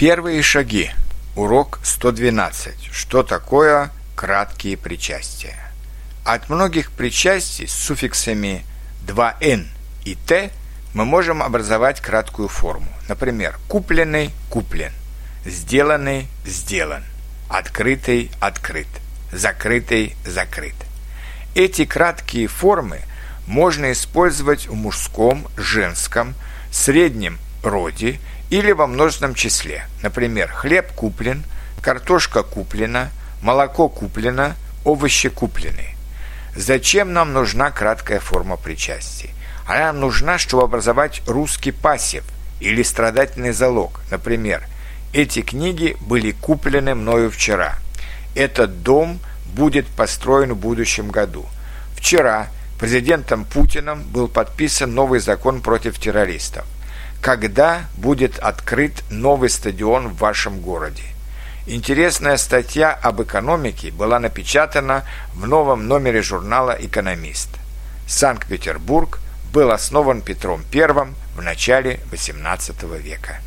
Первые шаги. Урок 112. Что такое краткие причастия? От многих причастий с суффиксами 2«н» и «т» мы можем образовать краткую форму. Например, купленный – куплен, сделанный – сделан, открытый – открыт, закрытый – закрыт. Эти краткие формы можно использовать в мужском, женском, среднем роде или во множественном числе. Например, хлеб куплен, картошка куплена, молоко куплено, овощи куплены. Зачем нам нужна краткая форма причастия? Она нам нужна, чтобы образовать русский пассив или страдательный залог. Например, эти книги были куплены мною вчера. Этот дом будет построен в будущем году. Вчера президентом Путиным был подписан новый закон против террористов когда будет открыт новый стадион в вашем городе. Интересная статья об экономике была напечатана в новом номере журнала «Экономист». Санкт-Петербург был основан Петром I в начале XVIII века.